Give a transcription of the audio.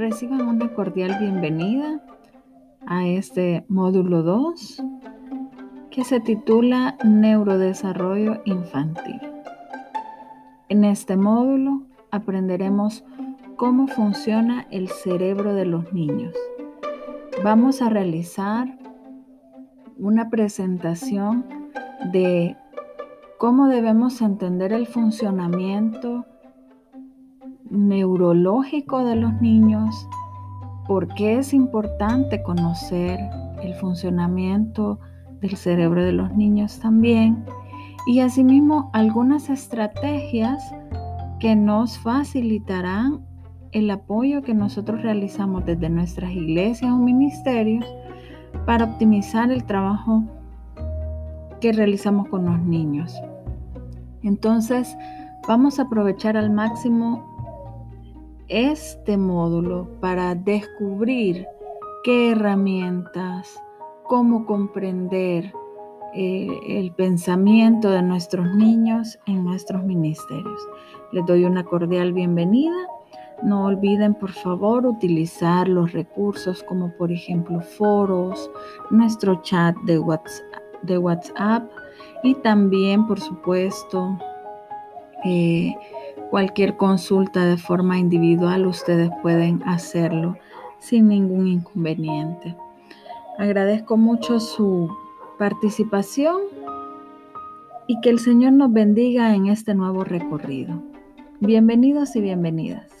reciban una cordial bienvenida a este módulo 2 que se titula Neurodesarrollo Infantil. En este módulo aprenderemos cómo funciona el cerebro de los niños. Vamos a realizar una presentación de cómo debemos entender el funcionamiento neurológico de los niños, por qué es importante conocer el funcionamiento del cerebro de los niños también y asimismo algunas estrategias que nos facilitarán el apoyo que nosotros realizamos desde nuestras iglesias o ministerios para optimizar el trabajo que realizamos con los niños. Entonces, vamos a aprovechar al máximo este módulo para descubrir qué herramientas, cómo comprender eh, el pensamiento de nuestros niños en nuestros ministerios. Les doy una cordial bienvenida. No olviden, por favor, utilizar los recursos como por ejemplo foros, nuestro chat de WhatsApp, de WhatsApp y también, por supuesto, eh, Cualquier consulta de forma individual ustedes pueden hacerlo sin ningún inconveniente. Agradezco mucho su participación y que el Señor nos bendiga en este nuevo recorrido. Bienvenidos y bienvenidas.